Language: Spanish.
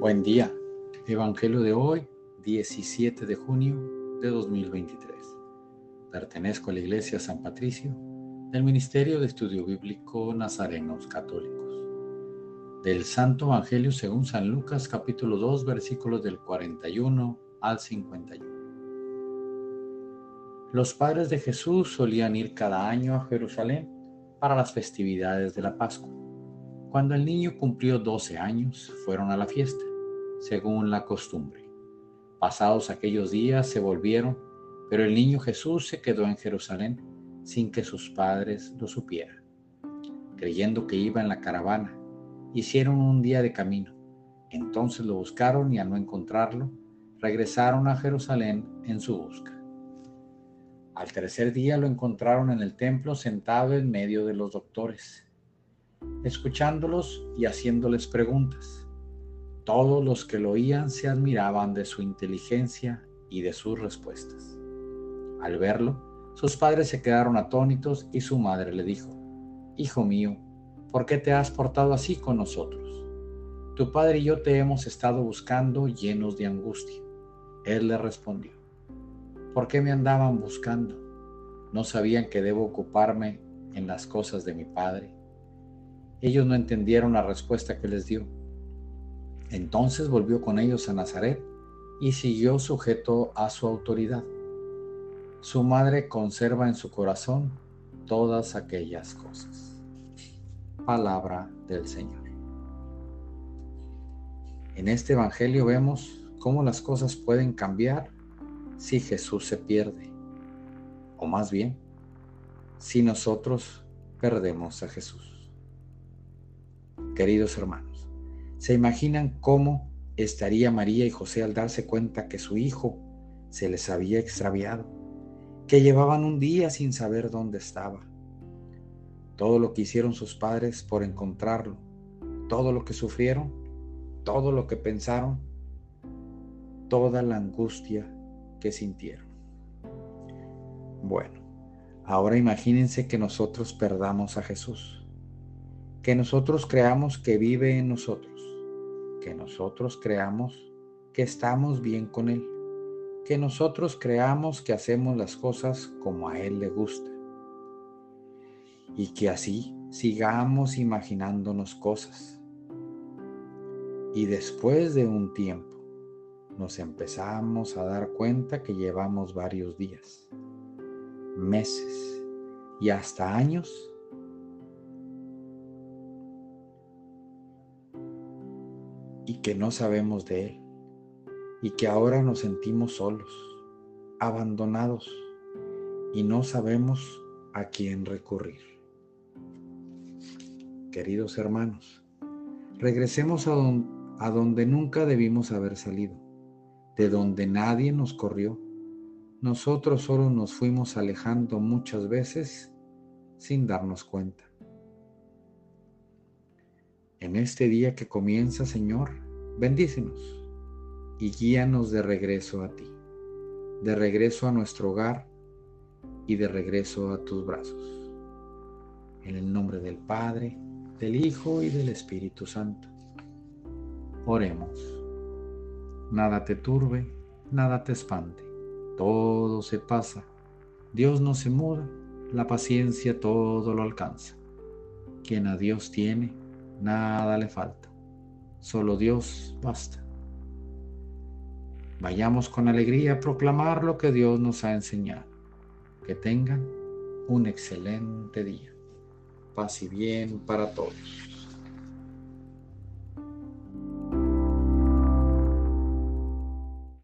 Buen día. Evangelio de hoy, 17 de junio de 2023. Pertenezco a la Iglesia San Patricio del Ministerio de Estudio Bíblico Nazarenos Católicos. Del Santo Evangelio según San Lucas capítulo 2 versículos del 41 al 51. Los padres de Jesús solían ir cada año a Jerusalén para las festividades de la Pascua. Cuando el niño cumplió 12 años, fueron a la fiesta según la costumbre. Pasados aquellos días se volvieron, pero el niño Jesús se quedó en Jerusalén sin que sus padres lo supieran. Creyendo que iba en la caravana, hicieron un día de camino. Entonces lo buscaron y al no encontrarlo, regresaron a Jerusalén en su busca. Al tercer día lo encontraron en el templo sentado en medio de los doctores, escuchándolos y haciéndoles preguntas. Todos los que lo oían se admiraban de su inteligencia y de sus respuestas. Al verlo, sus padres se quedaron atónitos y su madre le dijo, Hijo mío, ¿por qué te has portado así con nosotros? Tu padre y yo te hemos estado buscando llenos de angustia. Él le respondió, ¿por qué me andaban buscando? ¿No sabían que debo ocuparme en las cosas de mi padre? Ellos no entendieron la respuesta que les dio entonces volvió con ellos a Nazaret y siguió sujeto a su autoridad. Su madre conserva en su corazón todas aquellas cosas. Palabra del Señor. En este Evangelio vemos cómo las cosas pueden cambiar si Jesús se pierde, o más bien, si nosotros perdemos a Jesús. Queridos hermanos, ¿Se imaginan cómo estaría María y José al darse cuenta que su hijo se les había extraviado, que llevaban un día sin saber dónde estaba? Todo lo que hicieron sus padres por encontrarlo, todo lo que sufrieron, todo lo que pensaron, toda la angustia que sintieron. Bueno, ahora imagínense que nosotros perdamos a Jesús, que nosotros creamos que vive en nosotros que nosotros creamos que estamos bien con Él, que nosotros creamos que hacemos las cosas como a Él le gusta y que así sigamos imaginándonos cosas. Y después de un tiempo nos empezamos a dar cuenta que llevamos varios días, meses y hasta años y que no sabemos de Él y que ahora nos sentimos solos, abandonados y no sabemos a quién recurrir. Queridos hermanos, regresemos a, a donde nunca debimos haber salido, de donde nadie nos corrió. Nosotros solo nos fuimos alejando muchas veces sin darnos cuenta. En este día que comienza, Señor, bendícenos y guíanos de regreso a ti, de regreso a nuestro hogar y de regreso a tus brazos. En el nombre del Padre, del Hijo y del Espíritu Santo. Oremos. Nada te turbe, nada te espante, todo se pasa. Dios no se muda, la paciencia todo lo alcanza. Quien a Dios tiene, Nada le falta. Solo Dios basta. Vayamos con alegría a proclamar lo que Dios nos ha enseñado. Que tengan un excelente día. Paz y bien para todos.